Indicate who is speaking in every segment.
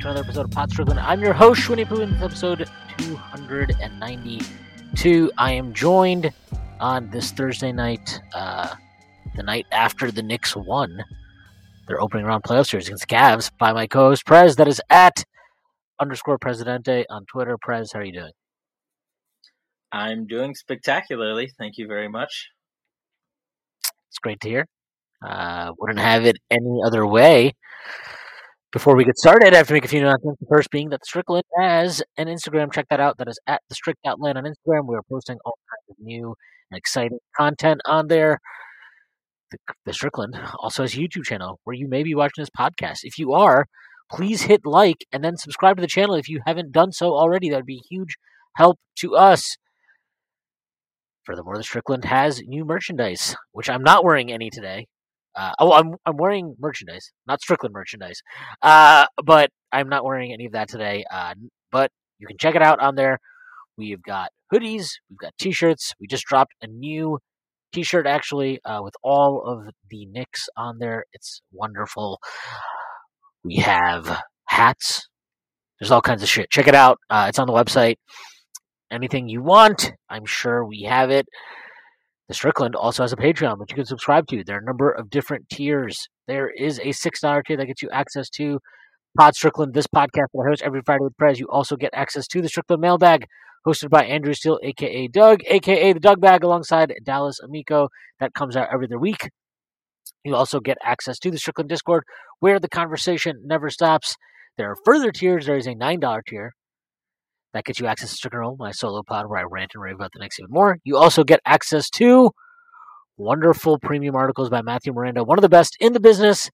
Speaker 1: To another episode of Pod Strickland. I'm your host, Shwinny Poo, in this episode 292. I am joined on this Thursday night, uh, the night after the Knicks won their opening round playoff series against the Cavs, by my co-host Prez. That is at underscore Presidente on Twitter. Prez, how are you doing?
Speaker 2: I'm doing spectacularly. Thank you very much.
Speaker 1: It's great to hear. Uh, wouldn't have it any other way. Before we get started, I have to make a few announcements. The first being that the Strickland has an Instagram. Check that out. That is at the Strickland on Instagram. We are posting all kinds of new and exciting content on there. The, the Strickland also has a YouTube channel where you may be watching this podcast. If you are, please hit like and then subscribe to the channel if you haven't done so already. That would be a huge help to us. Furthermore, the Strickland has new merchandise, which I'm not wearing any today. Uh, oh, I'm I'm wearing merchandise, not Strickland merchandise, uh, but I'm not wearing any of that today. Uh, but you can check it out on there. We've got hoodies, we've got t-shirts. We just dropped a new t-shirt actually uh, with all of the Knicks on there. It's wonderful. We have hats. There's all kinds of shit. Check it out. Uh, it's on the website. Anything you want, I'm sure we have it. The Strickland also has a Patreon, which you can subscribe to. There are a number of different tiers. There is a $6 tier that gets you access to Pod Strickland, this podcast that I host every Friday with Prez. You also get access to the Strickland Mailbag, hosted by Andrew Steele, aka Doug, aka the Doug Bag, alongside Dallas Amico. That comes out every other week. You also get access to the Strickland Discord, where the conversation never stops. There are further tiers. There is a $9 tier that gets you access to Stricken my solo pod where I rant and rave about the Knicks even more. You also get access to wonderful premium articles by Matthew Miranda, one of the best in the business.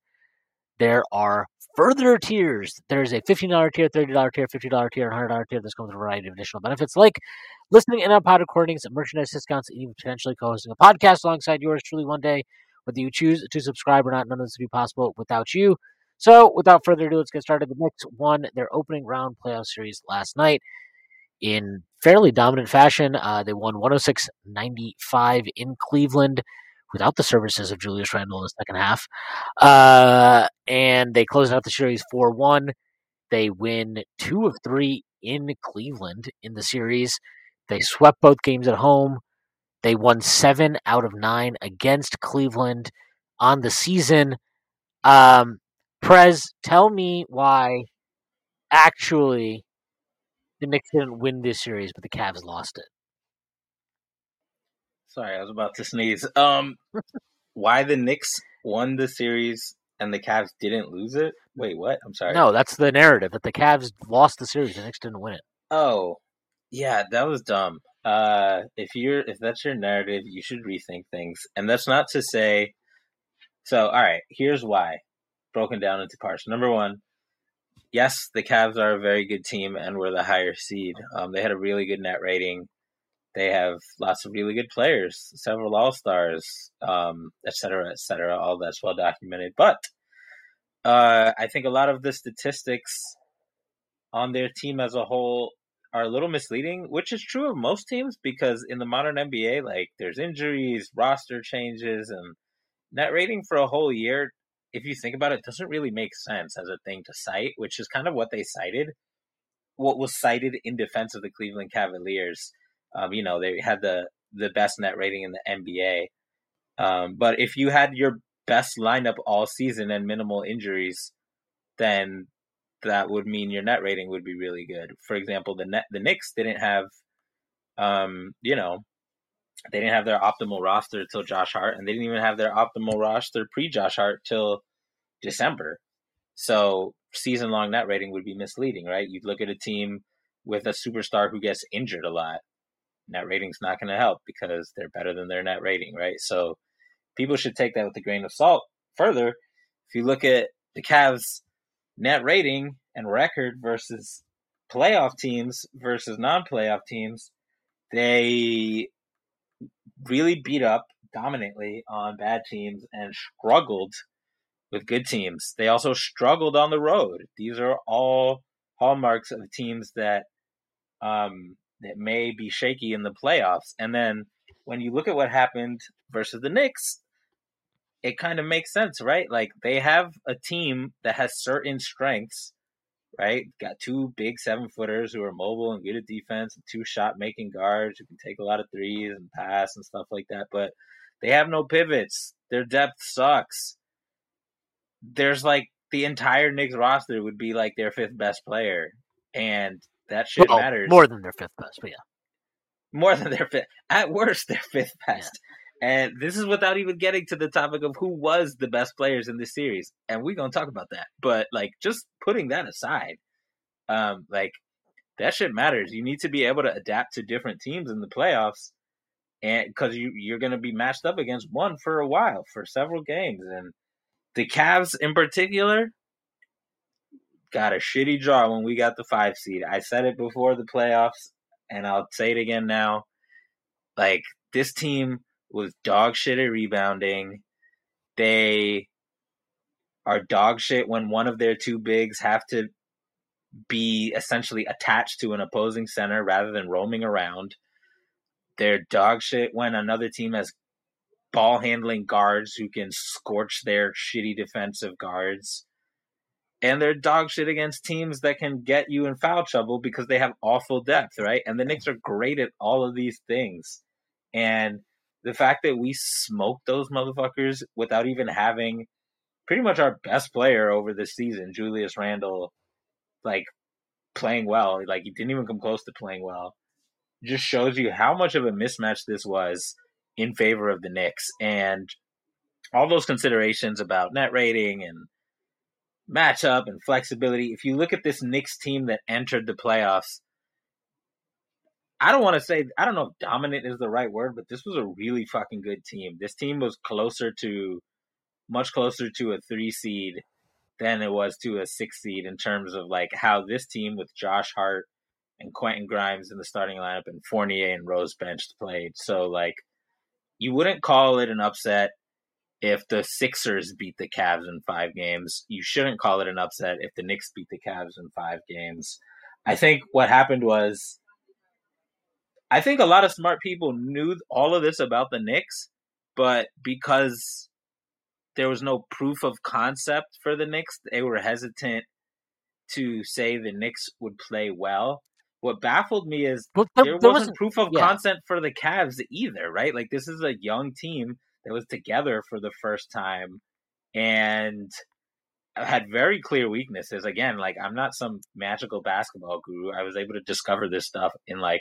Speaker 1: There are further tiers. There's a $15 tier, $30 tier, $50 tier, and $100 tier. This comes with a variety of additional benefits like listening in on pod recordings, merchandise discounts, and even potentially co-hosting a podcast alongside yours truly one day. Whether you choose to subscribe or not, none of this would be possible without you. So, without further ado, let's get started. The Knicks won their opening round playoff series last night in fairly dominant fashion. Uh, they won 106 95 in Cleveland without the services of Julius Randle in the second half. Uh, and they closed out the series 4 1. They win two of three in Cleveland in the series. They swept both games at home. They won seven out of nine against Cleveland on the season. Um, Prez, tell me why actually the Knicks didn't win this series, but the Cavs lost it.
Speaker 2: Sorry, I was about to sneeze. Um, why the Knicks won the series and the Cavs didn't lose it? Wait, what? I'm sorry.
Speaker 1: No, that's the narrative that the Cavs lost the series, the Knicks didn't win it.
Speaker 2: Oh, yeah, that was dumb. Uh, if you're if that's your narrative, you should rethink things. And that's not to say. So, all right, here's why. Broken down into parts. Number one, yes, the Cavs are a very good team and were the higher seed. Um, they had a really good net rating. They have lots of really good players, several All Stars, um, et cetera, et cetera. All that's well documented. But uh, I think a lot of the statistics on their team as a whole are a little misleading, which is true of most teams because in the modern NBA, like there's injuries, roster changes, and net rating for a whole year if you think about it, doesn't really make sense as a thing to cite, which is kind of what they cited. What was cited in defense of the Cleveland Cavaliers. Um, you know, they had the the best net rating in the NBA. Um, but if you had your best lineup all season and minimal injuries, then that would mean your net rating would be really good. For example, the net the Knicks didn't have, um, you know, they didn't have their optimal roster till Josh Hart, and they didn't even have their optimal roster pre Josh Hart till December. So season long net rating would be misleading, right? You'd look at a team with a superstar who gets injured a lot. Net rating's not going to help because they're better than their net rating, right? So people should take that with a grain of salt. Further, if you look at the Cavs net rating and record versus playoff teams versus non-playoff teams, they really beat up dominantly on bad teams and struggled with good teams. They also struggled on the road. These are all hallmarks of teams that um, that may be shaky in the playoffs. And then when you look at what happened versus the Knicks, it kind of makes sense, right? Like they have a team that has certain strengths, right? Got two big seven footers who are mobile and good at defense, and two shot making guards who can take a lot of threes and pass and stuff like that. But they have no pivots. Their depth sucks. There's like the entire Knicks roster would be like their fifth best player, and that shit
Speaker 1: Well,
Speaker 2: matters
Speaker 1: more than their fifth best, but yeah.
Speaker 2: more than their fifth. At worst, their fifth best. And this is without even getting to the topic of who was the best players in this series. And we're gonna talk about that. But like just putting that aside, um, like that shit matters. You need to be able to adapt to different teams in the playoffs, and because you you're gonna be matched up against one for a while, for several games, and the Cavs in particular got a shitty draw when we got the five seed. I said it before the playoffs, and I'll say it again now. Like this team was dog shit at rebounding. They are dog shit when one of their two bigs have to be essentially attached to an opposing center rather than roaming around. They're dog shit when another team has ball handling guards who can scorch their shitty defensive guards. And they're dog shit against teams that can get you in foul trouble because they have awful depth, right? And the Knicks are great at all of these things. And the fact that we smoked those motherfuckers without even having pretty much our best player over the season, Julius Randle, like playing well, like he didn't even come close to playing well, just shows you how much of a mismatch this was in favor of the Knicks. And all those considerations about net rating and matchup and flexibility. If you look at this Knicks team that entered the playoffs, I don't want to say I don't know if dominant is the right word, but this was a really fucking good team. This team was closer to much closer to a three seed than it was to a six seed in terms of like how this team with Josh Hart and Quentin Grimes in the starting lineup and Fournier and Rose benched played. So like you wouldn't call it an upset if the Sixers beat the Cavs in five games. You shouldn't call it an upset if the Knicks beat the Cavs in five games. I think what happened was I think a lot of smart people knew all of this about the Knicks, but because there was no proof of concept for the Knicks, they were hesitant to say the Knicks would play well. What baffled me is there,
Speaker 1: there, there
Speaker 2: wasn't
Speaker 1: wasn't.
Speaker 2: proof of
Speaker 1: yeah.
Speaker 2: concept for the Cavs either, right? Like this is a young team that was together for the first time and had very clear weaknesses. Again, like I'm not some magical basketball guru. I was able to discover this stuff in like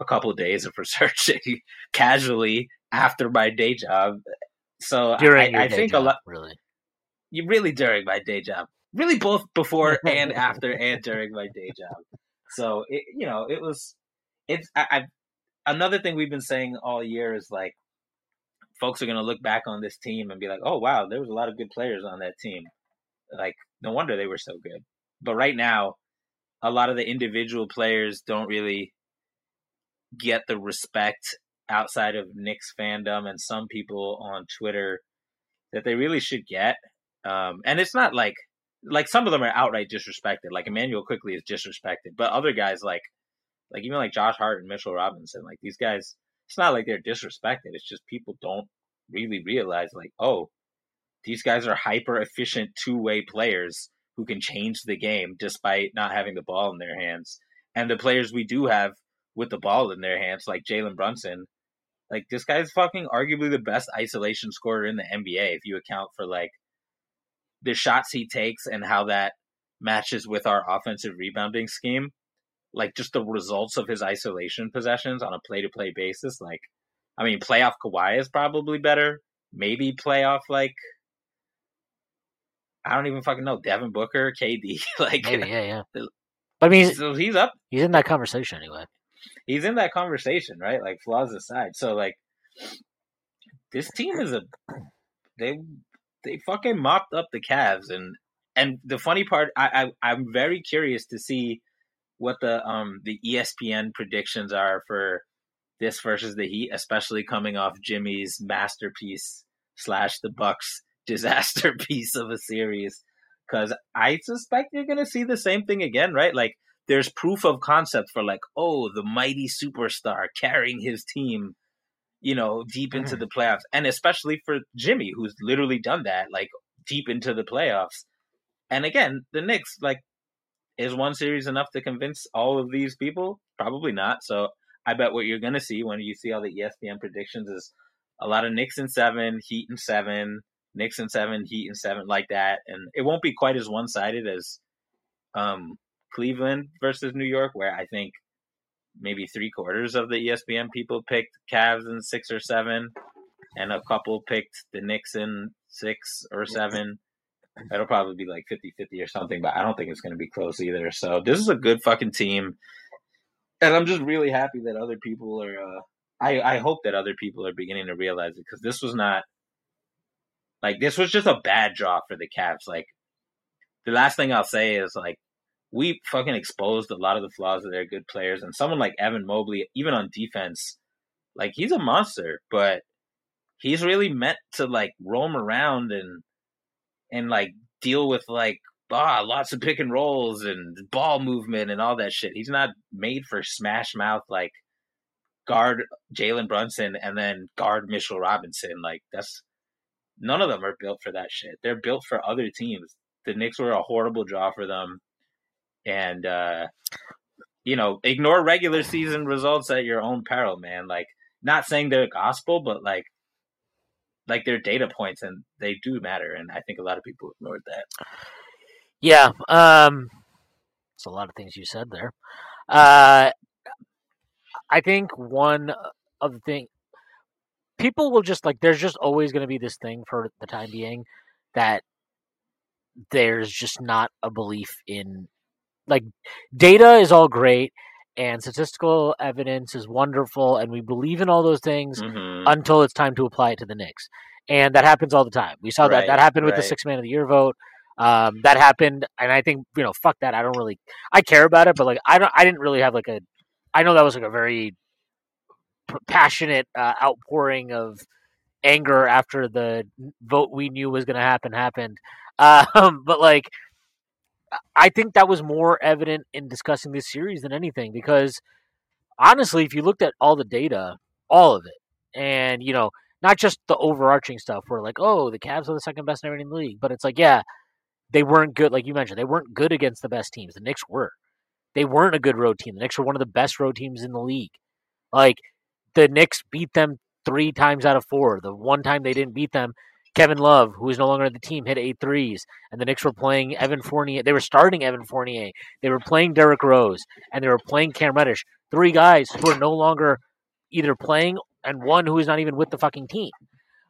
Speaker 2: a couple of days of researching casually after my day job. So
Speaker 1: During
Speaker 2: I, I think
Speaker 1: job,
Speaker 2: a lot
Speaker 1: really.
Speaker 2: you really during my day job, really both before and after and during my day job. So it, you know, it was it's I, I another thing we've been saying all year is like folks are going to look back on this team and be like, "Oh wow, there was a lot of good players on that team." Like no wonder they were so good. But right now, a lot of the individual players don't really get the respect outside of Knicks fandom and some people on Twitter that they really should get. Um, and it's not like like some of them are outright disrespected. Like Immanuel Quickley is disrespected, but other guys like like even like Josh Hart and Mitchell Robinson, like these guys, it's not like they're disrespected. It's just people don't really realize like, oh, these guys are hyper efficient two way players who can change the game despite not having the ball in their hands. And the players we do have with the ball in their hands, like Jalen Brunson, like this guy's fucking arguably the best isolation scorer in the NBA if you account for like the shots he takes and how that matches with our offensive rebounding scheme. Like just the results of his isolation possessions on a play to play basis. Like, I mean, playoff Kawhi is probably better. Maybe playoff like I don't even fucking know Devin Booker, KD. like,
Speaker 1: Maybe, yeah, yeah. But I mean,
Speaker 2: so he's up.
Speaker 1: he's in that conversation anyway.
Speaker 2: He's in that conversation, right? Like flaws aside. So like, this team is a they they fucking mopped up the Cavs and and the funny part, I, I I'm very curious to see what the um the ESPN predictions are for this versus the Heat, especially coming off Jimmy's masterpiece slash the Bucks disaster piece of a series. Because I suspect you're to see the same thing again, right? Like there's proof of concept for like, oh, the mighty superstar carrying his team, you know, deep into mm. the playoffs, and especially for Jimmy, who's literally done that, like deep into the playoffs. And again, the Knicks, like, is one series enough to convince all of these people? Probably not. So I bet what you're going to see when you see all the ESPN predictions is a lot of Knicks in seven, Heat in seven, Knicks in seven, Heat in seven, like that. And it won't be quite as one sided as um, Cleveland versus New York, where I think maybe three quarters of the ESPN people picked Cavs in six or seven, and a couple picked the Knicks in six or seven. It'll probably be like 50 50 or something, but I don't think it's going to be close either. So this is a good fucking team and I'm just really happy that other people are. Uh, I I hope that other people are beginning to realize it because this was not like this was just a bad draw for the Cavs. Like the last thing I'll say is like we fucking exposed a lot of the flaws of their good players, and someone like Evan Mobley, even on defense, like he's a monster, but he's really meant to like roam around and and like deal with like ah, lots of pick and rolls and ball movement and all that shit. He's not made for smash mouth like guard Jalen Brunson and then guard Mitchell Robinson. Like that's none of them are built for that shit. They're built for other teams. The Knicks were a horrible draw for them. And uh you know, ignore regular season results at your own peril, man. Like not saying they're gospel, but like like they're data points and they do matter and I think a lot of people ignored that.
Speaker 1: Yeah, um, it's a lot of things you said there. Uh, I think one of the thing people will just like there's just always going to be this thing for the time being that there's just not a belief in like data is all great and statistical evidence is wonderful and we believe in all those things mm-hmm. until it's time to apply it to the Knicks. And that happens all the time. We saw right, that that happened with right. the six man of the year vote. Um, that happened, and I think you know, fuck that. I don't really, I care about it, but like, I don't, I didn't really have like a, I know that was like a very passionate uh, outpouring of anger after the vote we knew was going to happen happened. Um, but like, I think that was more evident in discussing this series than anything because honestly, if you looked at all the data, all of it, and you know, not just the overarching stuff where like, oh, the Cavs are the second best in the league, but it's like, yeah, they weren't good, like you mentioned, they weren't good against the best teams. The Knicks were. They weren't a good road team. The Knicks were one of the best road teams in the league. Like the Knicks beat them three times out of four. The one time they didn't beat them, Kevin Love, who is no longer in the team, hit eight threes, and the Knicks were playing Evan Fournier. They were starting Evan Fournier. They were playing Derrick Rose, and they were playing Cam Reddish. Three guys who are no longer either playing, and one who is not even with the fucking team.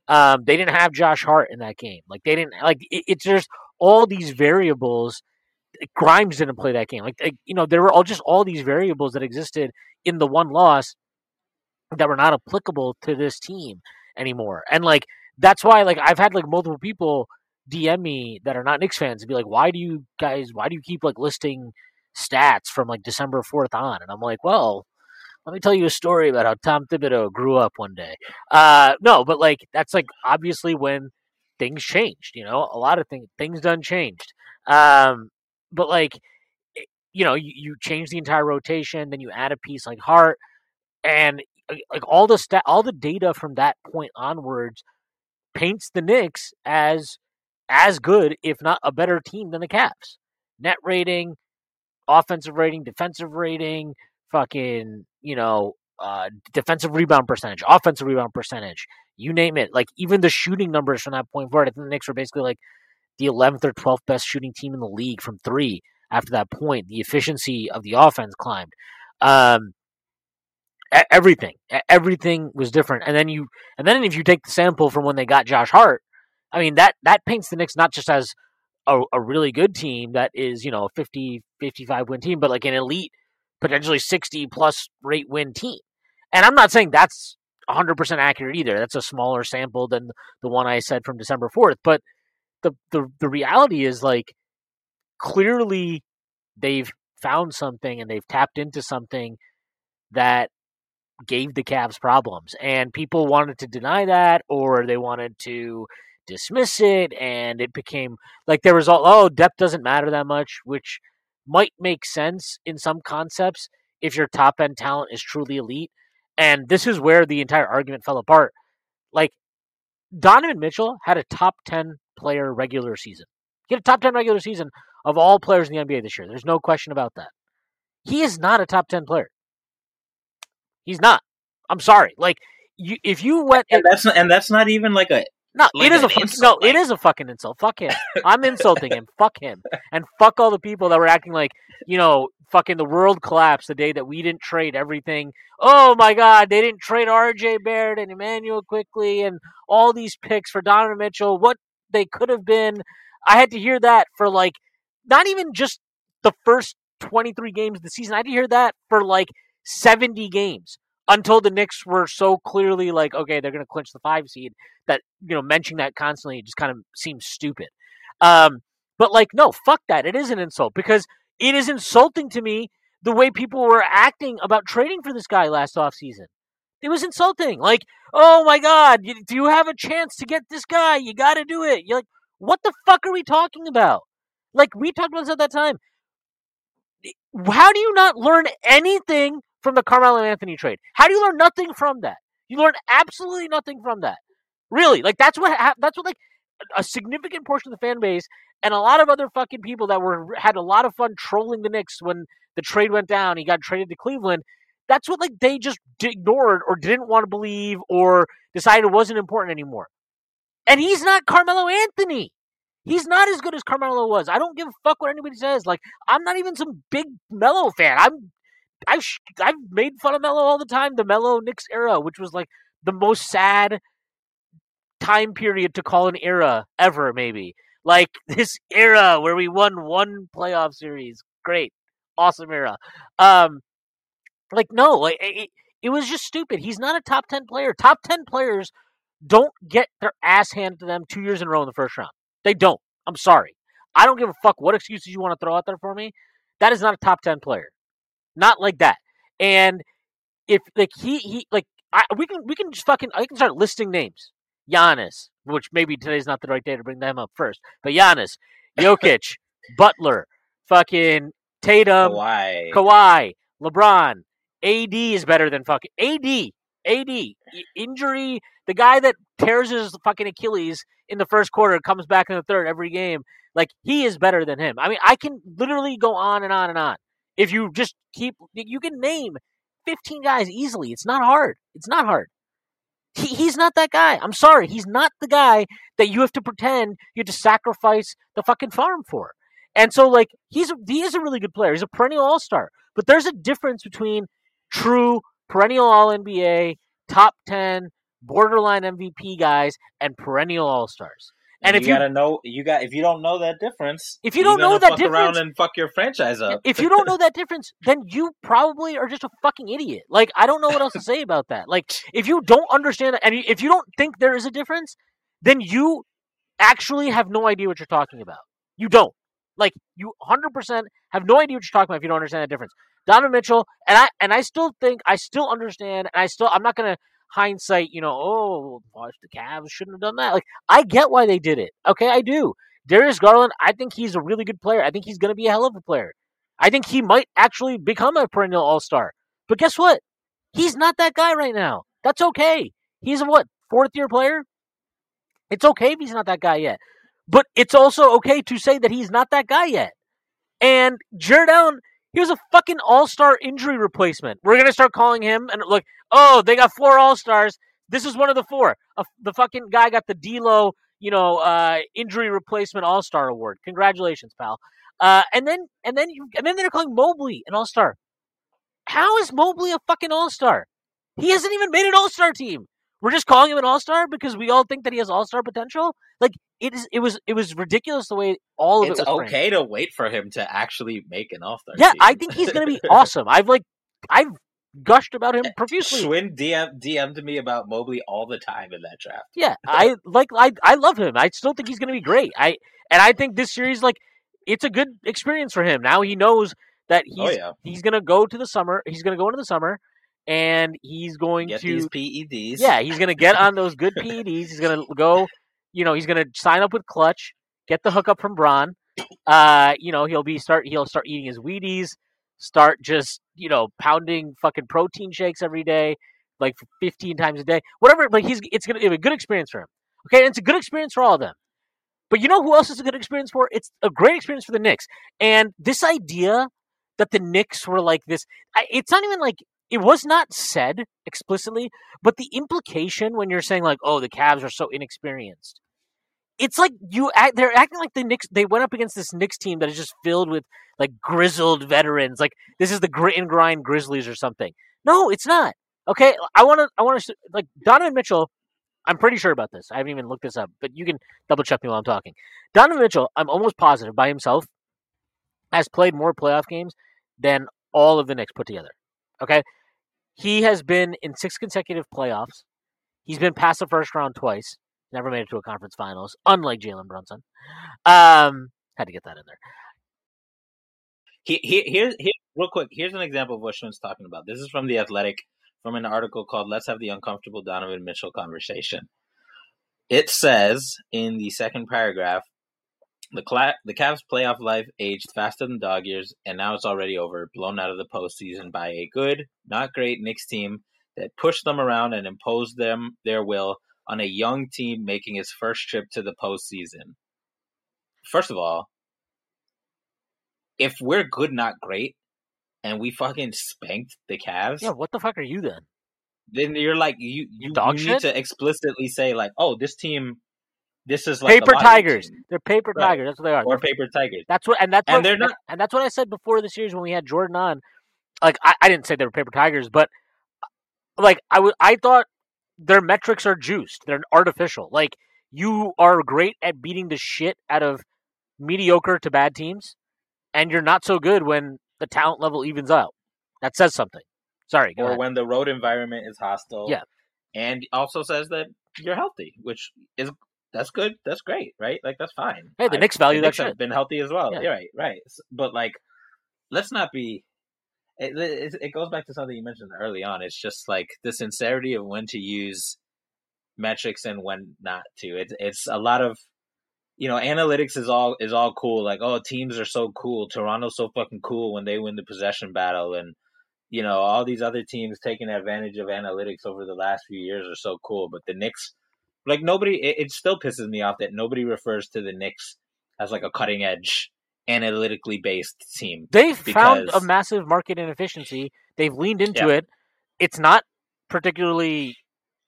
Speaker 1: Um, they didn't have Josh Hart in that game. Like they didn't like it, it's just all these variables. Grimes didn't play that game. Like, like you know, there were all just all these variables that existed in the one loss that were not applicable to this team anymore. And like that's why like I've had like multiple people DM me that are not Knicks fans and be like, why do you guys why do you keep like listing stats from like December fourth on? And I'm like, well, let me tell you a story about how Tom Thibodeau grew up one day. Uh, no, but like that's like obviously when things changed. You know, a lot of things things done changed. Um, but like, eh, you know, you, you change the entire rotation, then you add a piece like Hart, and eh, like all the stat, all the data from that point onwards paints the Knicks as as good, if not a better team than the Cavs. Net rating, offensive rating, defensive rating, fucking, you know, uh, defensive rebound percentage, offensive rebound percentage, you name it. Like even the shooting numbers from that point forward, I think the Knicks were basically like the 11th or 12th best shooting team in the league from three. After that point, the efficiency of the offense climbed. Um, everything, everything was different. And then you, and then if you take the sample from when they got Josh Hart, I mean that that paints the Knicks not just as a, a really good team that is you know a 50 55 win team, but like an elite potentially 60 plus rate win team. And I'm not saying that's 100% accurate either. That's a smaller sample than the one I said from December 4th. But the, the, the reality is like clearly they've found something and they've tapped into something that gave the Cavs problems. And people wanted to deny that or they wanted to dismiss it. And it became like there was all, oh, depth doesn't matter that much, which might make sense in some concepts if your top end talent is truly elite. And this is where the entire argument fell apart. Like, Donovan Mitchell had a top 10 player regular season. He had a top 10 regular season of all players in the NBA this year. There's no question about that. He is not a top 10 player. He's not. I'm sorry. Like you, if you went
Speaker 2: and that's not, and that's not even like a
Speaker 1: no,
Speaker 2: like
Speaker 1: it is a
Speaker 2: insult,
Speaker 1: no, it
Speaker 2: like-
Speaker 1: is a fucking insult. Fuck him. I'm insulting him. Fuck him. And fuck all the people that were acting like, you know, fucking the world collapsed the day that we didn't trade everything. Oh my god, they didn't trade RJ Barrett and Immanuel Quickley and all these picks for Donovan Mitchell. What they could have been. I had to hear that for like not even just the first 23 games of the season. I had to hear that for like 70 games until the Knicks were so clearly like, okay, they're going to clinch the five seed that, you know, mentioning that constantly just kind of seems stupid. Um, but like, no, fuck that. It is an insult because it is insulting to me the way people were acting about trading for this guy last offseason. It was insulting. Like, oh my God, you, do you have a chance to get this guy? You got to do it. You're like, what the fuck are we talking about? Like, we talked about this at that time. How do you not learn anything from the Carmelo Anthony trade? How do you learn nothing from that? You learn absolutely nothing from that. Really, like that's what hap- that's what like a significant portion of the fan base and a lot of other fucking people that were had a lot of fun trolling the Knicks when the trade went down. He got traded to Cleveland. That's what like they just ignored or didn't want to believe or decided it wasn't important anymore. And he's not Carmelo Anthony. He's not as good as Carmelo was. I don't give a fuck what anybody says. Like I'm not even some big Melo fan. I'm I've I've made fun of Melo all the time. The Melo Knicks era, which was like the most sad time period to call an era ever, maybe. Like this era where we won one playoff series. Great. Awesome era. Um like no, like it, it was just stupid. He's not a top 10 player. Top 10 players don't get their ass handed to them 2 years in a row in the first round. They don't. I'm sorry. I don't give a fuck what excuses you want to throw out there for me. That is not a top 10 player. Not like that. And if like he he like I, we can we can just fucking I can start listing names. Giannis, which maybe today's not the right day to bring them up first, but Giannis, Jokic, Butler, fucking Tatum,
Speaker 2: Kawhi.
Speaker 1: Kawhi, LeBron, AD is better than fucking AD. AD injury, the guy that tears his fucking Achilles in the first quarter comes back in the third every game. Like he is better than him. I mean, I can literally go on and on and on. If you just keep, you can name 15 guys easily. It's not hard. It's not hard. He, he's not that guy. I'm sorry. He's not the guy that you have to pretend you have to sacrifice the fucking farm for. And so, like, he's he is a really good player. He's a perennial all star. But there's a difference between true perennial All NBA, top 10, borderline MVP guys, and perennial all stars. And
Speaker 2: you
Speaker 1: if you
Speaker 2: gotta know, you got if you don't know that difference,
Speaker 1: If you don't know that difference-
Speaker 2: around and fuck your franchise up.
Speaker 1: if you don't know that difference, then you probably are just a fucking idiot. Like I don't know what else to say about that. Like if you don't understand and if you don't think there is a difference, then you actually have no idea what you're talking about. You don't. Like you 100% have no idea what you're talking about if you don't understand that difference. Donovan Mitchell, and I and I still think I still understand, and I still I'm not gonna hindsight, you know, oh, watch the Cavs shouldn't have done that. Like I get why they did it. Okay, I do. Darius Garland, I think he's a really good player. I think he's gonna be a hell of a player. I think he might actually become a perennial all star. But guess what? He's not that guy right now. That's okay. He's a what, fourth year player? It's okay if he's not that guy yet. But it's also okay to say that he's not that guy yet. And Jarrett Allen, here's a fucking all star injury replacement. We're to start calling him and look, oh, they got four all stars. This is one of the four. Uh, the fucking guy got the D'Lo, you know, uh, injury replacement all star award. Congratulations, pal. Uh, and then and then you, and then they're calling Mobley an all star. How is Mobley a fucking all star? He hasn't even made an all star team. We're just calling him an all star because we all think that he has all star potential. Like it is, it was, it was ridiculous the way all of
Speaker 2: It's
Speaker 1: it was. framed.
Speaker 2: okay to wait for him to actually make an All Star.
Speaker 1: Yeah, I think he's going to be awesome. I've like, I've gushed about him profusely.
Speaker 2: Shwin DM DM'd me about Mobley all the time in that draft.
Speaker 1: Yeah, I like, I, I love him. I still think he's going to be great. I and I think this series, like, it's a good experience for him. Now he knows that oh, he's
Speaker 2: oh yeah,
Speaker 1: he's gonna go to the summer. He's gonna go into the summer, and he's going
Speaker 2: get
Speaker 1: to
Speaker 2: these PEDs.
Speaker 1: yeah, he's gonna get on those good PEDs. He's gonna go, you know, he's gonna sign up with Clutch, get the hookup from Braun. Uh, you know, he'll be start he'll start eating his Wheaties, start just you know pounding fucking protein shakes every day, like fifteen times a day, whatever. Like he's it's gonna be a good experience for him. Okay, and it's a good experience for all of them. But you know who else is a good experience for? It's a great experience for the Knicks. And this idea that the Knicks were like this. It's not even like it was not said explicitly, but the implication when you're saying like, "Oh, the Cavs are so inexperienced," it's like you act, they're acting like the Knicks. They went up against this Knicks team that is just filled with like grizzled veterans. Like this is the grit and grind Grizzlies or something. No, it's not. Okay, I want to. I want to like Donovan Mitchell. I'm pretty sure about this. I haven't even looked this up, but you can double check me while I'm talking. Donovan Mitchell, I'm almost positive by himself, has played more playoff games than all of the Knicks put together. Okay, he has been in six consecutive playoffs. He's been past the first round twice. Never made it to a conference finals, unlike Jalen Brunson. Um, had to get that in there.
Speaker 2: He, he, here, real quick. Here's an example of what Shwin's talking about. This is from the Athletic, from an article called "Let's Have the Uncomfortable Donovan Mitchell Conversation." It says in the second paragraph, the Cla- the Cavs' playoff life aged faster than dog years, and now it's already over, blown out of the postseason by a good, not great Knicks team that pushed them around and imposed them their will on a young team making its first trip to the postseason. First of all, if we're good, not great, and we fucking spanked the Cavs,
Speaker 1: Yeah, what the fuck are you then?
Speaker 2: then you're like you you,
Speaker 1: Dog
Speaker 2: you need to explicitly say like, oh, this team, this is like
Speaker 1: paper tigers.
Speaker 2: team,
Speaker 1: They're paper
Speaker 2: Right.
Speaker 1: tigers. That's what they are.
Speaker 2: or paper tigers.
Speaker 1: That's what, and that's
Speaker 2: And
Speaker 1: what,
Speaker 2: they're not-
Speaker 1: and that's what I said before the series when we had Jordan on. Like I, I didn't say they were paper tigers, but uh, like I would, I thought their metrics are juiced. They're artificial. Like you are great at beating the shit out of mediocre to bad teams, and you're not so good when the talent level evens out. That says something. Sorry,
Speaker 2: or
Speaker 1: ahead.
Speaker 2: when the road environment is hostile.
Speaker 1: Yeah.
Speaker 2: and also says that you're healthy, which is that's good. That's great, right? Like that's fine.
Speaker 1: Hey, the
Speaker 2: I-
Speaker 1: Knicks value
Speaker 2: the
Speaker 1: that
Speaker 2: Knicks have
Speaker 1: shit.
Speaker 2: Been healthy as well.
Speaker 1: Yeah.
Speaker 2: Yeah. right, right. But like, let's not be. It, it, it goes back to something you mentioned early on. It's just like the sincerity of when to use metrics and when not to. It's it's a lot of you know analytics is all is all cool. Like oh teams are so cool. Toronto's so fucking cool when they win the possession battle and you know, all these other teams taking advantage of analytics over the last few years are so cool. But the Knicks, like nobody, it, it still pisses me off that nobody refers to the Knicks as like a cutting edge, analytically based team.
Speaker 1: They found a massive market inefficiency. They've leaned into
Speaker 2: Yeah.
Speaker 1: it. It's not particularly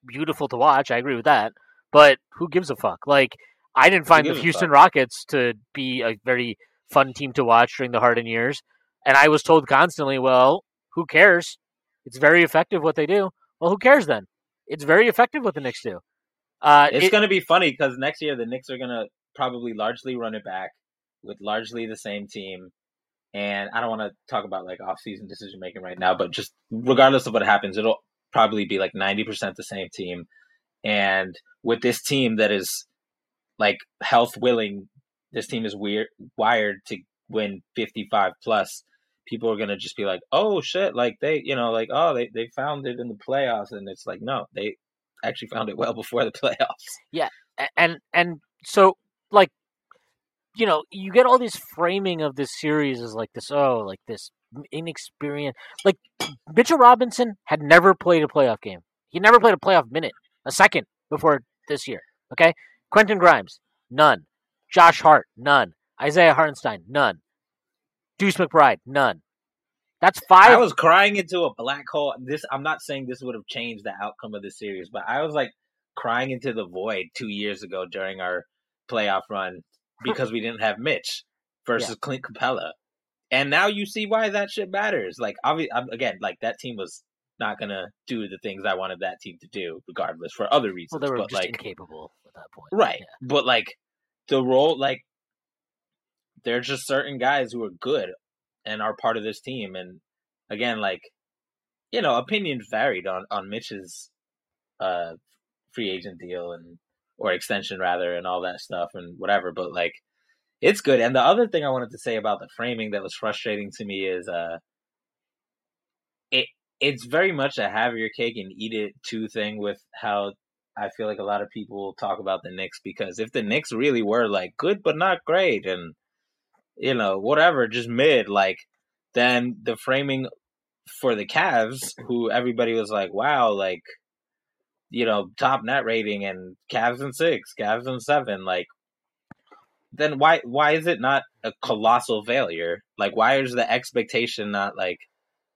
Speaker 1: beautiful to watch. I agree with that. But who gives a fuck? Like, I didn't find the Houston? Rockets to be a very fun team to watch during the Harden years. And I was told constantly, well, who cares? It's very effective what they do. Well, who cares then? It's very effective what the Knicks do. Uh,
Speaker 2: It's
Speaker 1: it-
Speaker 2: going to be funny because next year the Knicks are going to probably largely run it back with largely the same team. And I don't want to talk about like off-season decision making right now, but just regardless of what happens, it'll probably be like ninety percent the same team. And with this team that is like health willing, this team is weird wired to win fifty-five plus. People are gonna just be like, "Oh shit!" Like they, you know, like oh they they found it in the playoffs, and it's like no, they actually found it well before the playoffs.
Speaker 1: Yeah, and and so like you know you get all this framing of this series as like this oh like this inexperienced like Mitchell Robinson had never played a playoff game. He never played a playoff minute, a second before this year. Okay, Quentin Grimes, none. Josh Hart, none. Isaiah Hartenstein, none. Deuce McBride, none. That's five.
Speaker 2: I was crying into a black hole. This I'm not saying this would have changed the outcome of the series, but I was like crying into the void two years ago during our playoff run because we didn't have Mitch versus Clint Capela, and now you see why that shit matters. Like, obviously, again, like that team was not gonna do the things I wanted that team to do, regardless for other reasons.
Speaker 1: well, they were
Speaker 2: but
Speaker 1: just
Speaker 2: like,
Speaker 1: incapable at that point.
Speaker 2: Right.
Speaker 1: Yeah.
Speaker 2: But like the role like there's just certain guys who are good and are part of this team and again like you know opinions varied on on Mitch's uh free agent deal and or extension rather and all that stuff and whatever but like it's good. And the other thing I wanted to say about the framing that was frustrating to me is uh it it's very much a have your cake and eat it too thing with how I feel like a lot of people talk about the Knicks because if the Knicks really were like good but not great and you know whatever just mid like then the framing for the Cavs who everybody was like wow like you know top net rating and Cavs and 6 Cavs and 7 like then why why is it not a colossal failure like why is the expectation not like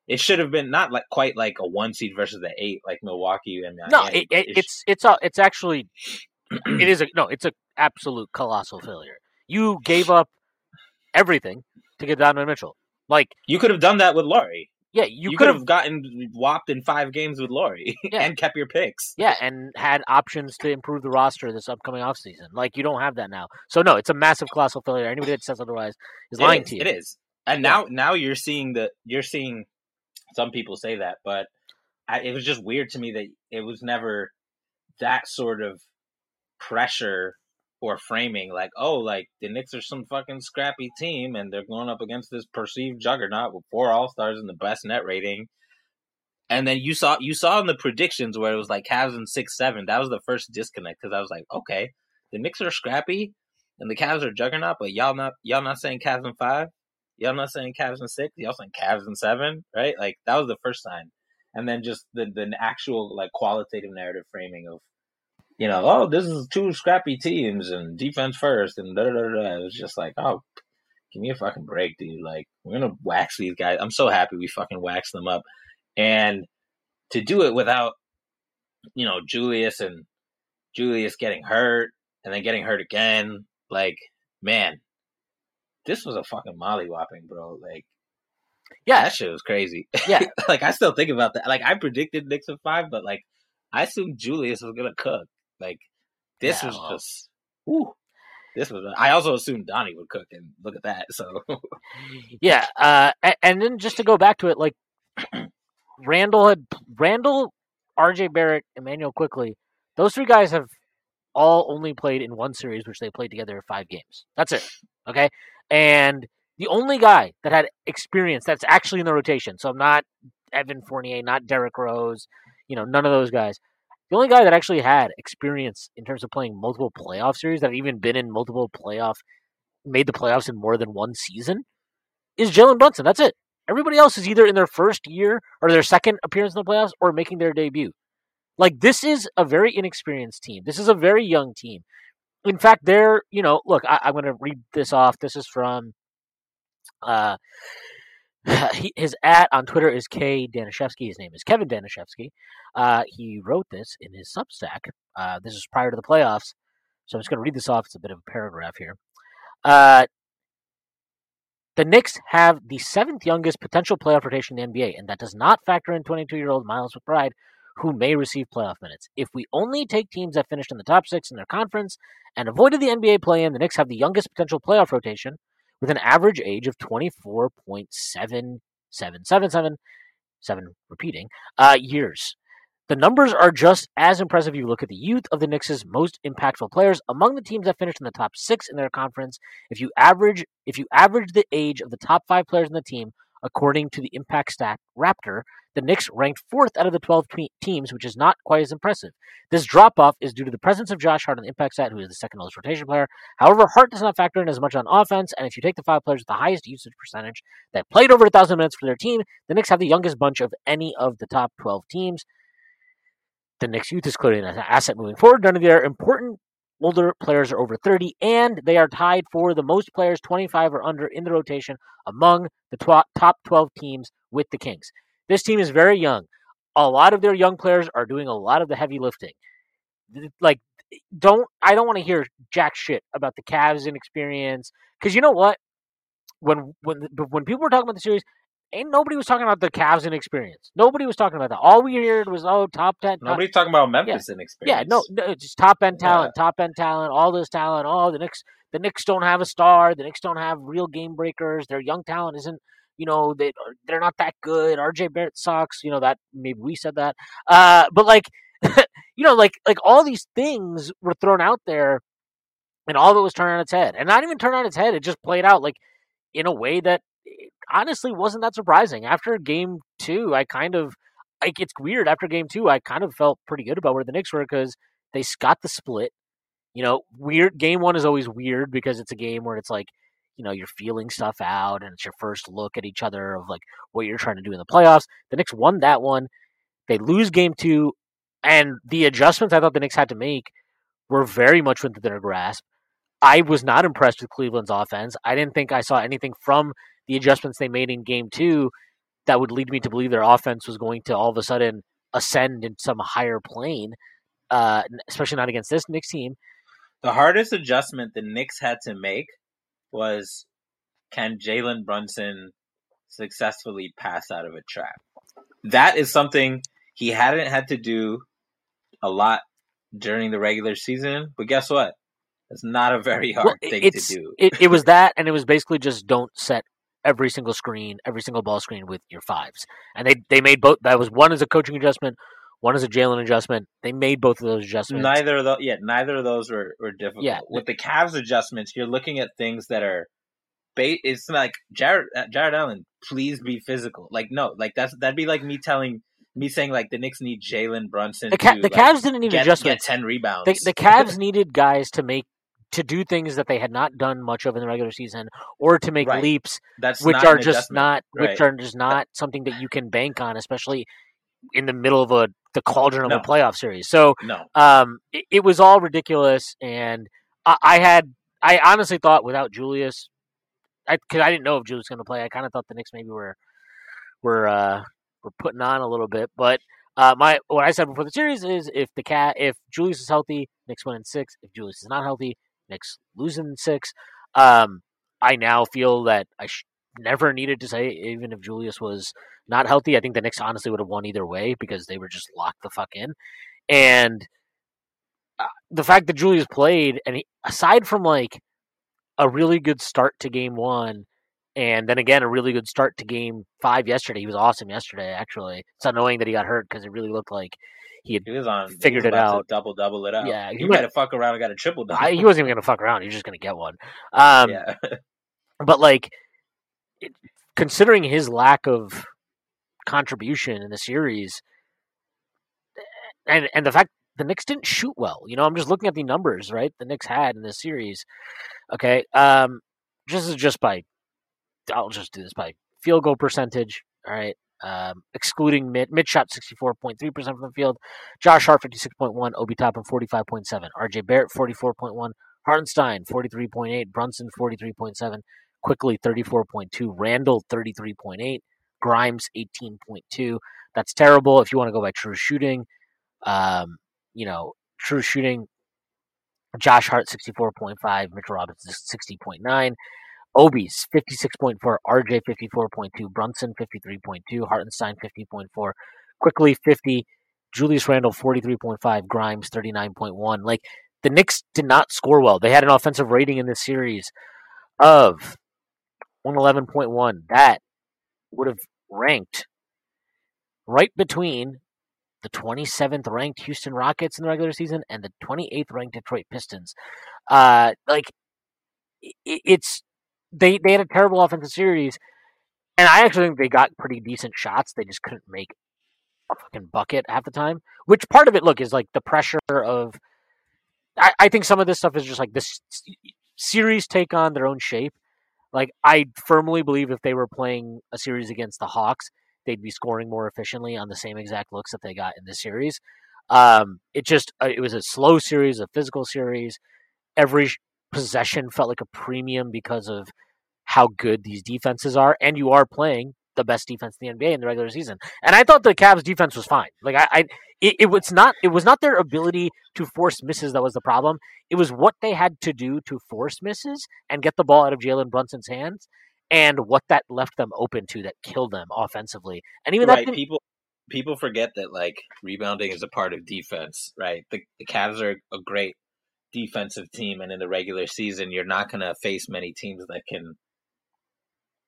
Speaker 2: it should have been not like quite like a one seed versus the eight like Milwaukee and Miami.
Speaker 1: No, it, it, it's it's a, it's actually it is a no, it's a absolute colossal failure. You gave up everything to get Donovan Mitchell. Like
Speaker 2: you could have done that with Lauri.
Speaker 1: Yeah, you,
Speaker 2: you
Speaker 1: could
Speaker 2: have gotten whopped in five games with Lauri
Speaker 1: Yeah.
Speaker 2: and kept your picks.
Speaker 1: Yeah, and had options to improve the roster this upcoming offseason. Like you don't have that now. So no, it's a massive colossal failure. Anybody that says otherwise is
Speaker 2: It
Speaker 1: lying
Speaker 2: is,
Speaker 1: to you.
Speaker 2: It is, and now now you're seeing the you're seeing some people say that, but I, it was just weird to me that it was never that sort of pressure or framing. Like, oh, like the Knicks are some fucking scrappy team, and they're going up against this perceived juggernaut with four All Stars and the best net rating. And then you saw you saw in the predictions where it was like Cavs in six seven. That was the first disconnect because I was like, okay, the Knicks are scrappy and the Cavs are juggernaut, but y'all not y'all not saying Cavs in five. Y'all not saying Cavs in six. Y'all saying Cavs in seven, right? Like that was the first sign, and then just the the actual like qualitative narrative framing of, you know, oh, this is two scrappy teams and defense first and da da da da. It was just like, oh, give me a fucking break, dude. Like we're gonna wax these guys. I'm so happy we fucking waxed them up, and to do it without, you know, Julius and Julius getting hurt and then getting hurt again. Like, man, this was a fucking molly mollywhopping, bro. Like,
Speaker 1: Yeah,
Speaker 2: that shit was crazy.
Speaker 1: Yeah.
Speaker 2: like, I still think about that. Like, I predicted Knicks in five, but like, I assumed Julius was gonna cook. Like, this
Speaker 1: Yeah,
Speaker 2: was
Speaker 1: well.
Speaker 2: just, whew. This was. I also assumed Donnie would cook, and look at that. So,
Speaker 1: Yeah, uh, and, and then just to go back to it, like Randle had Randle, R.J. Barrett, Immanuel Quickley. Those three guys have all only played in one series, which they played together five games. That's it. Okay, and the only guy that had experience that's actually in the rotation. So I'm not Evan Fournier, not Derrick Rose. You know, none of those guys. The only guy that actually had experience in terms of playing multiple playoff series that had even been in multiple playoff, made the playoffs in more than one season, is Jalen Brunson. That's it. Everybody else is either in their first year or their second appearance in the playoffs or making their debut. Like this is a very inexperienced team. This is a very young team. In fact, they're you know look. I, I'm going to read this off. This is from uh, he, his at on Twitter is K Danishevsky. His name is Kevin Danishevsky. Uh, he wrote this in his Substack. Uh, this is prior to the playoffs, so I'm just going to read this off. It's a bit of a paragraph here. Uh, the Knicks have the seventh youngest potential playoff rotation in the NBA, and that does not factor in 22 year old Miles McBride, who may receive playoff minutes. If we only take teams that finished in the top six in their conference and avoided the NBA play in, the Knicks have the youngest potential playoff rotation with an average age of 24.7777, seven repeating, uh, years. The numbers are just as impressive if you look at the youth of the Knicks' most impactful players among the teams that finished in the top six in their conference. If you average if you average the age of the top five players in the team according to the Impact Stat Raptor, the Knicks ranked fourth out of the 12 teams, which is not quite as impressive. This drop off is due to the presence of Josh Hart on the Impact Stat, who is the second oldest rotation player. However, Hart does not factor in as much on offense, and if you take the five players with the highest usage percentage that played over a thousand minutes for their team, the Knicks have the youngest bunch of any of the top 12 teams. The Knicks youth is clearly an asset moving forward. None of their important older players are over 30, and they are tied for the most players 25 or under in the rotation among the tw- top 12 teams with the Kings. This team is very young. A lot of their young players are doing a lot of the heavy lifting. Like, eh, don't I don't want to hear jack shit about the Cavs inexperience because you know what? When when when people were talking about the series, ain't nobody was talking about the Cavs inexperience. Nobody was talking about that. All we heard was oh top ten. top-
Speaker 2: nobody's talking about Memphis in experience.
Speaker 1: yeah, no, no, just top end talent, top end talent, all this talent. Oh, the Knicks, the Knicks don't have a star. The Knicks don't have real game breakers. Their young talent isn't, you know, they they're not that good. R.J. Barrett sucks. You know that maybe we said that, uh, but like, you know, like like all these things were thrown out there and all of it was turned on its head, and not even turned on its head. It just played out like in a way that honestly wasn't that surprising. After game two, I kind of like it's weird. After game two, I kind of felt pretty good about where the Knicks were because they got the split. You know, weird. Game one is always weird because it's a game where it's like, you know, you're feeling stuff out and it's your first look at each other of like what you're trying to do in the playoffs. The Knicks won that one. They lose game two, and the adjustments I thought the Knicks had to make were very much within their grasp. I was not impressed with Cleveland's offense. I didn't think I saw anything from the adjustments they made in game two that would lead me to believe their offense was going to all of a sudden ascend in some higher plane, uh, especially not against this Knicks team.
Speaker 2: The hardest adjustment the Knicks had to make was can Jalen Brunson successfully pass out of a trap? That is something he hadn't had to do a lot during the regular season, but guess what? It's not a very hard
Speaker 1: Well,
Speaker 2: thing to do.
Speaker 1: it, it was that, and it was basically just don't set every single screen, every single ball screen with your fives. And they they made both. That was one as a coaching adjustment, one as a Jalen adjustment. They made both of those adjustments.
Speaker 2: Neither of those, yeah, neither of those were, were difficult.
Speaker 1: Yeah.
Speaker 2: With the Cavs adjustments, you're looking at things that are, ba- it's like Jarrett uh, Jarrett Allen, please be physical. Like no, like that's that'd be like me telling me saying like the Knicks need Jalen Brunson.
Speaker 1: the, ca-
Speaker 2: to,
Speaker 1: the
Speaker 2: like,
Speaker 1: Cavs didn't need
Speaker 2: get, get ten rebounds.
Speaker 1: The, the Cavs needed guys to make to do things that they had not done much of in the regular season, or to make
Speaker 2: Right.
Speaker 1: leaps
Speaker 2: that's
Speaker 1: which are just not which are just not something that you can bank on, especially in the middle of a the cauldron of
Speaker 2: No.
Speaker 1: a playoff series. So
Speaker 2: no.
Speaker 1: um, it, it was all ridiculous, and I, I had I honestly thought without Julius, I because I didn't know if Julius was going to play. I kind of thought the Knicks maybe were were uh, were putting on a little bit, but. Uh, my what I said before the series is if the cat if Julius is healthy, Knicks win in six. If Julius is not healthy, Knicks losing in six. Um, I now feel that I sh- never needed to say even if Julius was not healthy. I think the Knicks honestly would have won either way because they were just locked the fuck in. And uh, the fact that Julius played, and he, aside from like a really good start to game one, and then again a really good start to game five yesterday, he was awesome yesterday. Actually, it's annoying that he got hurt because it really looked like he had.
Speaker 2: He was on.
Speaker 1: Figured
Speaker 2: was
Speaker 1: it out.
Speaker 2: Double double it up.
Speaker 1: Yeah,
Speaker 2: he,
Speaker 1: he
Speaker 2: might have fuck around and got a triple double.
Speaker 1: I, he wasn't even going to fuck around. He was just going to get one. Um,
Speaker 2: yeah.
Speaker 1: but like it, considering his lack of contribution in the series and and the fact the Knicks didn't shoot well. You know, I'm just looking at the numbers, right? The Knicks had in this series. Okay. Um just is just by I'll just do this by field goal percentage. All right. Um, excluding mid mid shot 64.3% from the field. Josh Hart 56.1, Obi Toppin 45.7, RJ Barrett 44.1, Hartenstein 43.8, Brunson 43.7, Quickley 34.2, Randle 33.8, Grimes 18.2. That's terrible if you want to go by true shooting. Um, you know, true shooting. Josh Hart 64.5, Mitchell Robinson 60.9, Obi's 56.4, RJ 54.2, Brunson 53.2, Hartenstein 50.4, Quickley 50, Julius Randle 43.5, Grimes 39.1. Like the Knicks did not score well. They had an offensive rating in this series of 111.1. That would have ranked right between the 27th ranked Houston Rockets in the regular season and the 28th ranked Detroit Pistons. Uh, like it's they they had a terrible offensive series, and I actually think they got pretty decent shots. They just couldn't make a fucking bucket half the time. Which part of it, look, is like the pressure of. I, I think some of this stuff is just like this series take on their own shape. Like I firmly believe if they were playing a series against the Hawks, they'd be scoring more efficiently on the same exact looks that they got in this series. Um, it just uh, it was a slow series, a physical series. Every possession felt like a premium because of how good these defenses are, and you are playing the best defense in the NBA in the regular season. And I thought the Cavs defense was fine. Like I, I it, it was not it was not their ability to force misses that was the problem. It was what they had to do to force misses and get the ball out of Jalen Brunson's hands, and what that left them open to that killed them offensively. And even that
Speaker 2: right.
Speaker 1: didn't,
Speaker 2: People people forget that like rebounding is a part of defense, right? The the Cavs are a great defensive team, and in the regular season, you're not going to face many teams that can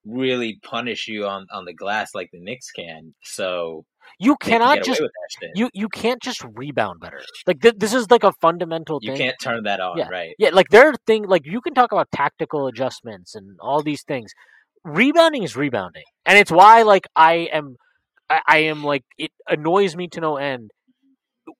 Speaker 2: really punish you on on the glass like the Knicks can. So
Speaker 1: You cannot just
Speaker 2: away with that shit.
Speaker 1: you you can't just rebound better. Like th- this is like a fundamental
Speaker 2: You
Speaker 1: thing.
Speaker 2: can't turn that on,
Speaker 1: Yeah.
Speaker 2: right?
Speaker 1: Yeah, like there are things like you can talk about tactical adjustments and all these things. Rebounding is rebounding, and it's why like I am, I, I am like it annoys me to no end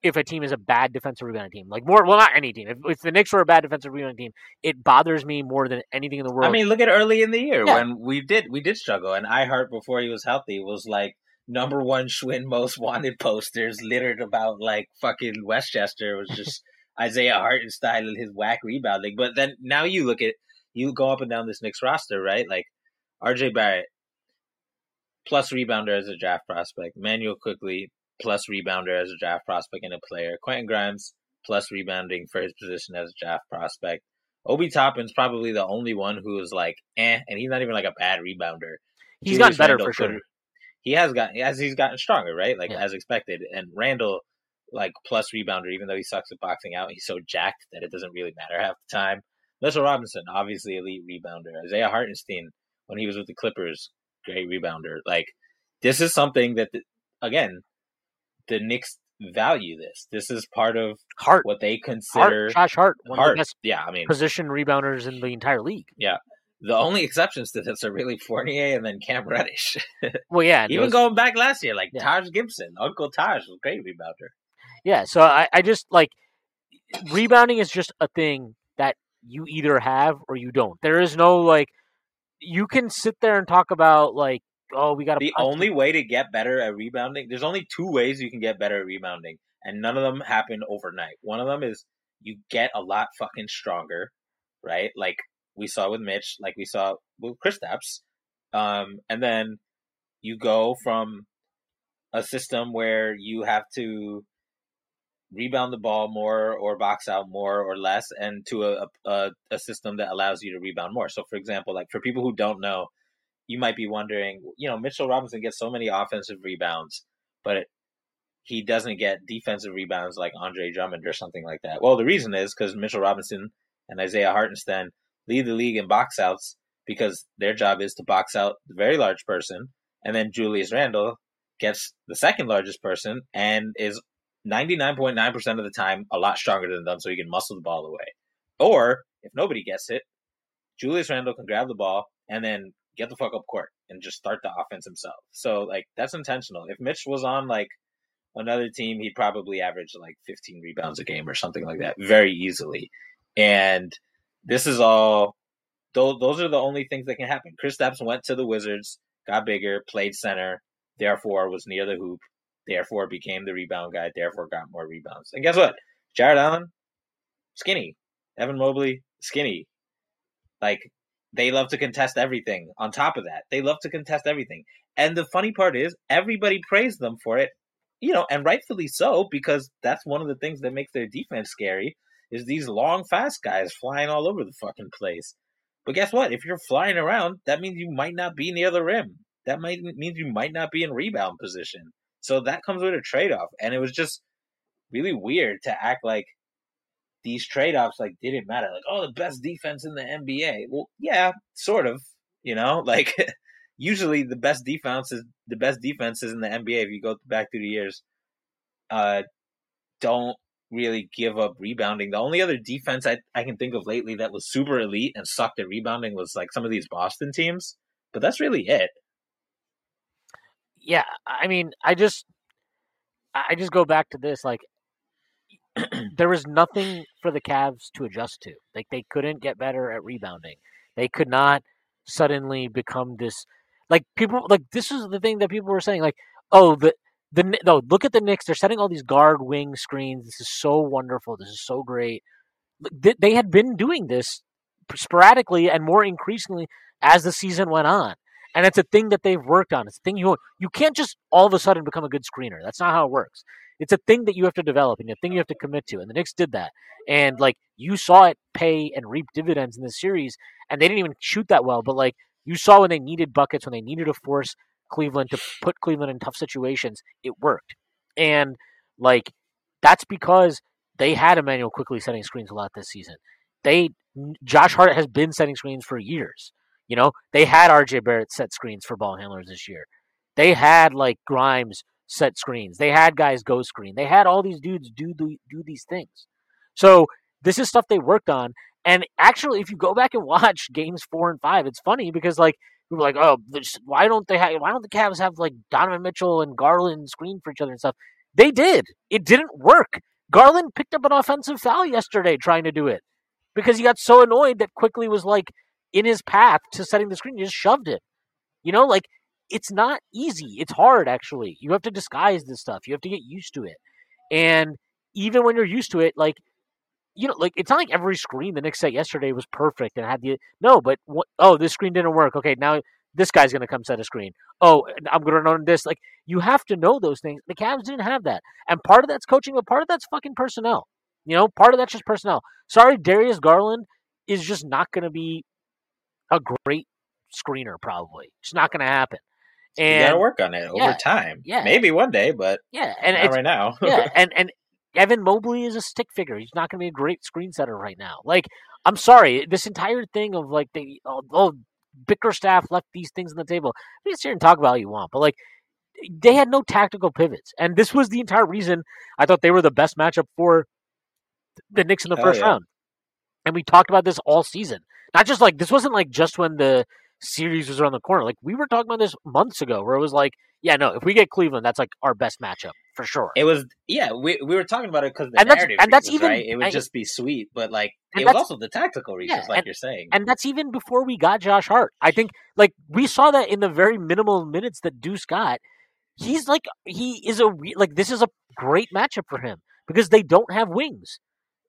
Speaker 1: if a team is a bad defensive rebounding team. Like more, well, not any team. If, if the Knicks were a bad defensive rebounding team, it bothers me more than anything in the world.
Speaker 2: I mean, look at early in the year
Speaker 1: Yeah.
Speaker 2: when we did we did struggle, and iHeart before he was healthy was like number one Shwin most wanted posters littered about like fucking Westchester. It was just Isaiah Hartenstein and his whack rebounding. But then now you look at you go up and down this Knicks roster, right? Like R.J. Barrett plus rebounder as a draft prospect, Manuel Quickley plus rebounder as a draft prospect and a player, Quentin Grimes plus rebounding for his position as a draft prospect. Obi Toppin's probably the only one who is like, eh, and he's not even like a bad rebounder.
Speaker 1: he's
Speaker 2: Julius
Speaker 1: gotten better
Speaker 2: Randle
Speaker 1: for sure.
Speaker 2: could- He has gotten as he's gotten stronger, right? Like
Speaker 1: Yeah.
Speaker 2: as expected. And Randle, like plus rebounder, even though he sucks at boxing out, he's so jacked that it doesn't really matter half the time. Mitchell Robinson, obviously elite rebounder. Isaiah Hartenstein, when he was with the Clippers, great rebounder. Like this is something that, the, again, the Knicks value this. This is part of
Speaker 1: Hart,
Speaker 2: what they consider
Speaker 1: Hart, Josh Hart, one of the best
Speaker 2: Yeah, I mean,
Speaker 1: position rebounders in the entire league. Yeah.
Speaker 2: The only exceptions to this are really Fournier and then Cam Reddish.
Speaker 1: Well, yeah,
Speaker 2: Even
Speaker 1: those-
Speaker 2: going back last year, like
Speaker 1: Yeah.
Speaker 2: Taj Gibson, Uncle Taj was a great rebounder.
Speaker 1: Yeah, so I, I just like rebounding is just a thing that you either have or you don't. There is no like you can sit there and talk about like oh we got
Speaker 2: The only way to get better at rebounding, there's only two ways you can get better at rebounding, and none of them happen overnight. One of them is you get a lot fucking stronger, right? Like we saw with Mitch, like we saw with Kristaps, um, and then you go from a system where you have to rebound the ball more or box out more or less and to a, a, a system that allows you to rebound more. So for example, like for people who don't know, you might be wondering, you know, Mitchell Robinson gets so many offensive rebounds, but he doesn't get defensive rebounds like Andre Drummond or something like that. Well, the reason is because Mitchell Robinson and Isaiah Hartenstein lead the league in box outs because their job is to box out the very large person, and then Julius Randle gets the second largest person and is 99.9% of the time a lot stronger than them, so he can muscle the ball away. Or if nobody gets it, Julius Randle can grab the ball and then get the fuck up court and just start the offense himself. So like that's intentional. If Mitch was on like another team, he'd probably average like 15 rebounds a game or something like that very easily. And this is all those those are the only things that can happen. Kristaps went to the Wizards, got bigger, played center, therefore was near the hoop, therefore became the rebound guy, therefore got more rebounds. And guess what? Jarrett Allen, skinny. Evan Mobley, skinny. Like they love to contest everything. On top of that, they love to contest everything. And the funny part is, everybody praised them for it, you know, and rightfully so, because that's one of the things that makes their defense scary. Is these long, fast guys flying all over the fucking place. But guess what? If you're flying around, that means you might not be near the rim. That might means you might not be in rebound position. So that comes with a trade off. And it was just really weird to act like these trade offs like didn't matter. Like, oh, the best defense in the NBA. Well, yeah, sort of. You know, like usually the best defense is the best defenses in the NBA. If you go back through the years, uh, don't really give up rebounding. The only other defense I, I can think of lately that was super elite and sucked at rebounding was like some of these Boston teams. But that's really it.
Speaker 1: yeah, I mean, I just, I just go back to this. Like, there was nothing for the Cavs to adjust to. Like, they couldn't get better at rebounding. They could not suddenly become this. Like people, like this is the thing that people were saying. Like, oh, the the no, look at the Knicks. They're setting all these guard wing screens. This is so wonderful. This is so great. They had been doing this sporadically and more increasingly as the season went on and it's a thing that they've worked on. It's a thing you you can't just all of a sudden become a good screener. That's not how it works. It's a thing that you have to develop and a thing you have to commit to. And the Knicks did that, and like you saw it pay and reap dividends in this series. And they didn't even shoot that well, but like you saw when they needed buckets, when they needed to force Cleveland to put Cleveland in tough situations, it worked. And like that's because they had Immanuel Quickley setting screens a lot this season. They Josh Hart has been setting screens for years. You know, they had RJ Barrett set screens for ball handlers this year. They had like Grimes set screens. They had guys go screen. They had all these dudes do do, do these things. So this is stuff they worked on. And actually, if you go back and watch games four and five, it's funny because like people are like, oh, why don't they have? Why don't the Cavs have like Donovan Mitchell and Garland screen for each other and stuff? They did. It didn't work. Garland picked up an offensive foul yesterday trying to do it because he got so annoyed that Quickley was like in his path to setting the screen. He just shoved it. You know, like it's not easy. It's hard actually. You have to disguise this stuff. You have to get used to it. And even when you're used to it, like you know, like it's not like every screen the Knicks set yesterday was perfect and had the no, but what, oh, this screen didn't work. Okay, now this guy's going to come set a screen. Oh, I'm going to run this. Like you have to know those things. The Cavs didn't have that, and part of that's coaching, but part of that's fucking personnel. You know, part of that's just personnel. Sorry, Darius Garland is just not going to be a great screener. Probably, it's not going to happen.
Speaker 2: And you got to work on it over yeah, time. Yeah, maybe one day, but
Speaker 1: yeah, and
Speaker 2: not right now.
Speaker 1: yeah, and and Evan Mobley is a stick figure. He's not going to be a great screen setter right now. Like, I'm sorry, this entire thing of like the oh, oh Bickerstaff left these things on the table. You can sit here and talk about how you want, but like they had no tactical pivots, and this was the entire reason I thought they were the best matchup for the Knicks in the first yeah. round. And we talked about this all season. Not just like this wasn't like just when the series was around the corner. Like we were talking about this months ago, where it was like, yeah, no, if we get Cleveland, that's like our best matchup for sure.
Speaker 2: It was, yeah, we, we were talking about it because the and narrative, and that's reasons, even right? It would just be sweet, but like it was also the tactical reasons, yeah, like
Speaker 1: and,
Speaker 2: you're saying,
Speaker 1: and that's even before we got Josh Hart. I think like we saw that in the very minimal minutes that Deuce got. He's like he is a like this is a great matchup for him because they don't have wings,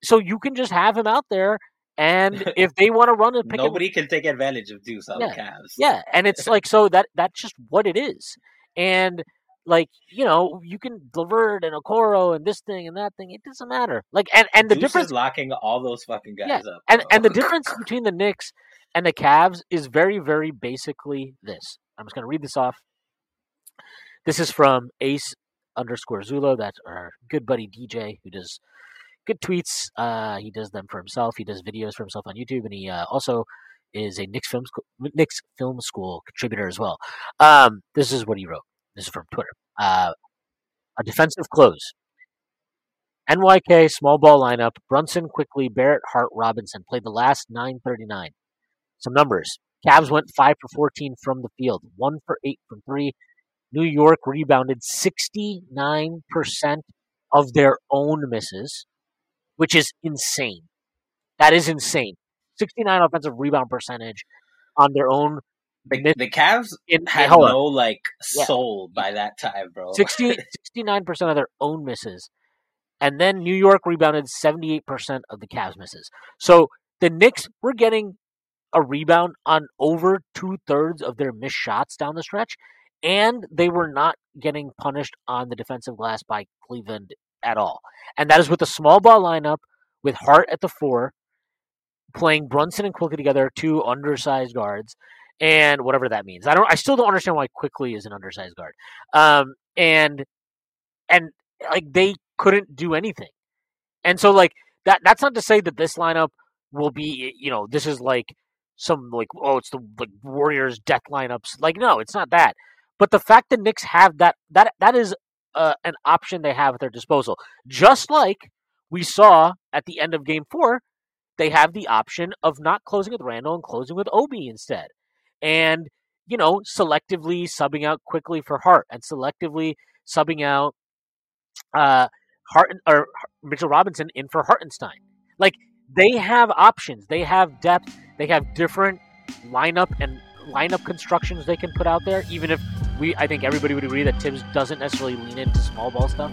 Speaker 1: so you can just have him out there and if they want to run and pick
Speaker 2: nobody
Speaker 1: him,
Speaker 2: can take advantage of Deuce on
Speaker 1: yeah,
Speaker 2: the Cavs.
Speaker 1: Yeah, and it's like so that that's just what it is. And like you know, you can LeVert and Okoro and this thing and that thing. It doesn't matter. Like and and the
Speaker 2: Deuce
Speaker 1: difference
Speaker 2: is locking all those fucking guys
Speaker 1: yeah,
Speaker 2: up.
Speaker 1: And and the difference between the Knicks and the Cavs is very very basically this. I'm just gonna read this off. This is from Ace underscore Zulo. That's our good buddy DJ who does good tweets. Uh, he does them for himself. He does videos for himself on YouTube, and he uh, also is a Knicks film school, Knicks film school contributor as well. Um, this is what he wrote. This is from Twitter. Uh, a defensive close. NYK small ball lineup. Brunson, Quickley Barrett, Hart, Robinson played the last 939. Some numbers. Cavs went 5 for 14 from the field, 1 for 8 from 3. New York rebounded 69% of their own misses which is insane. That is insane. 69 offensive rebound percentage on their own.
Speaker 2: The, the Cavs in, had no like soul yeah. by that time, bro.
Speaker 1: 60, 69% of their own misses. And then New York rebounded 78% of the Cavs misses. So the Knicks were getting a rebound on over two thirds of their missed shots down the stretch, and they were not getting punished on the defensive glass by Cleveland at all. And that is with a small ball lineup with Hart at the four, playing Brunson and Quickley together, two undersized guards, and whatever that means. I don't. I still don't understand why Quickley is an undersized guard. Um, and and like they couldn't do anything. And so like that. That's not to say that this lineup will be. You know, this is like some like oh, it's the like Warriors death lineups. Like no, it's not that. But the fact that Knicks have that that that is uh, an option they have at their disposal. Just like we saw at the end of game four, they have the option of not closing with Randle and closing with Obi instead. And, you know, selectively subbing out Quickley for Hart and selectively subbing out uh, Hart or Mitchell Robinson in for Hartenstein. Like they have options, they have depth, they have different lineup and lineup constructions they can put out there, even if we I think everybody would agree that Thibs doesn't necessarily lean into small ball stuff.